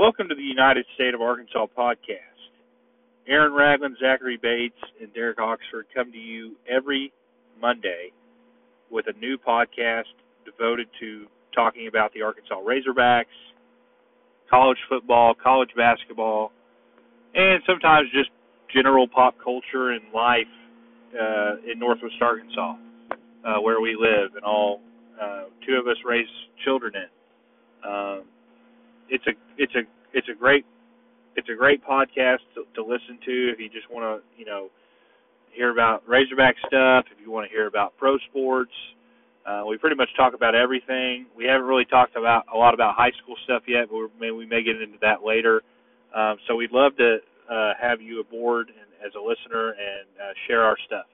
Welcome to the United State of Arkansas podcast. Aaron Ragland, Zachary Bates, and Derek Oxford come to you every Monday with a new podcast devoted to talking about the Arkansas Razorbacks, college football, college basketball, and sometimes just general pop culture and life uh, in Northwest Arkansas, uh, where we live, and all uh, two of us raise children in. Um, it's a it's a it's a great it's a great podcast to, to listen to if you just want to you know hear about Razorback stuff. If you want to hear about pro sports, uh, we pretty much talk about everything. We haven't really talked about a lot about high school stuff yet, but we're, we may get into that later. Um, so we'd love to uh, have you aboard and, as a listener and uh, share our stuff.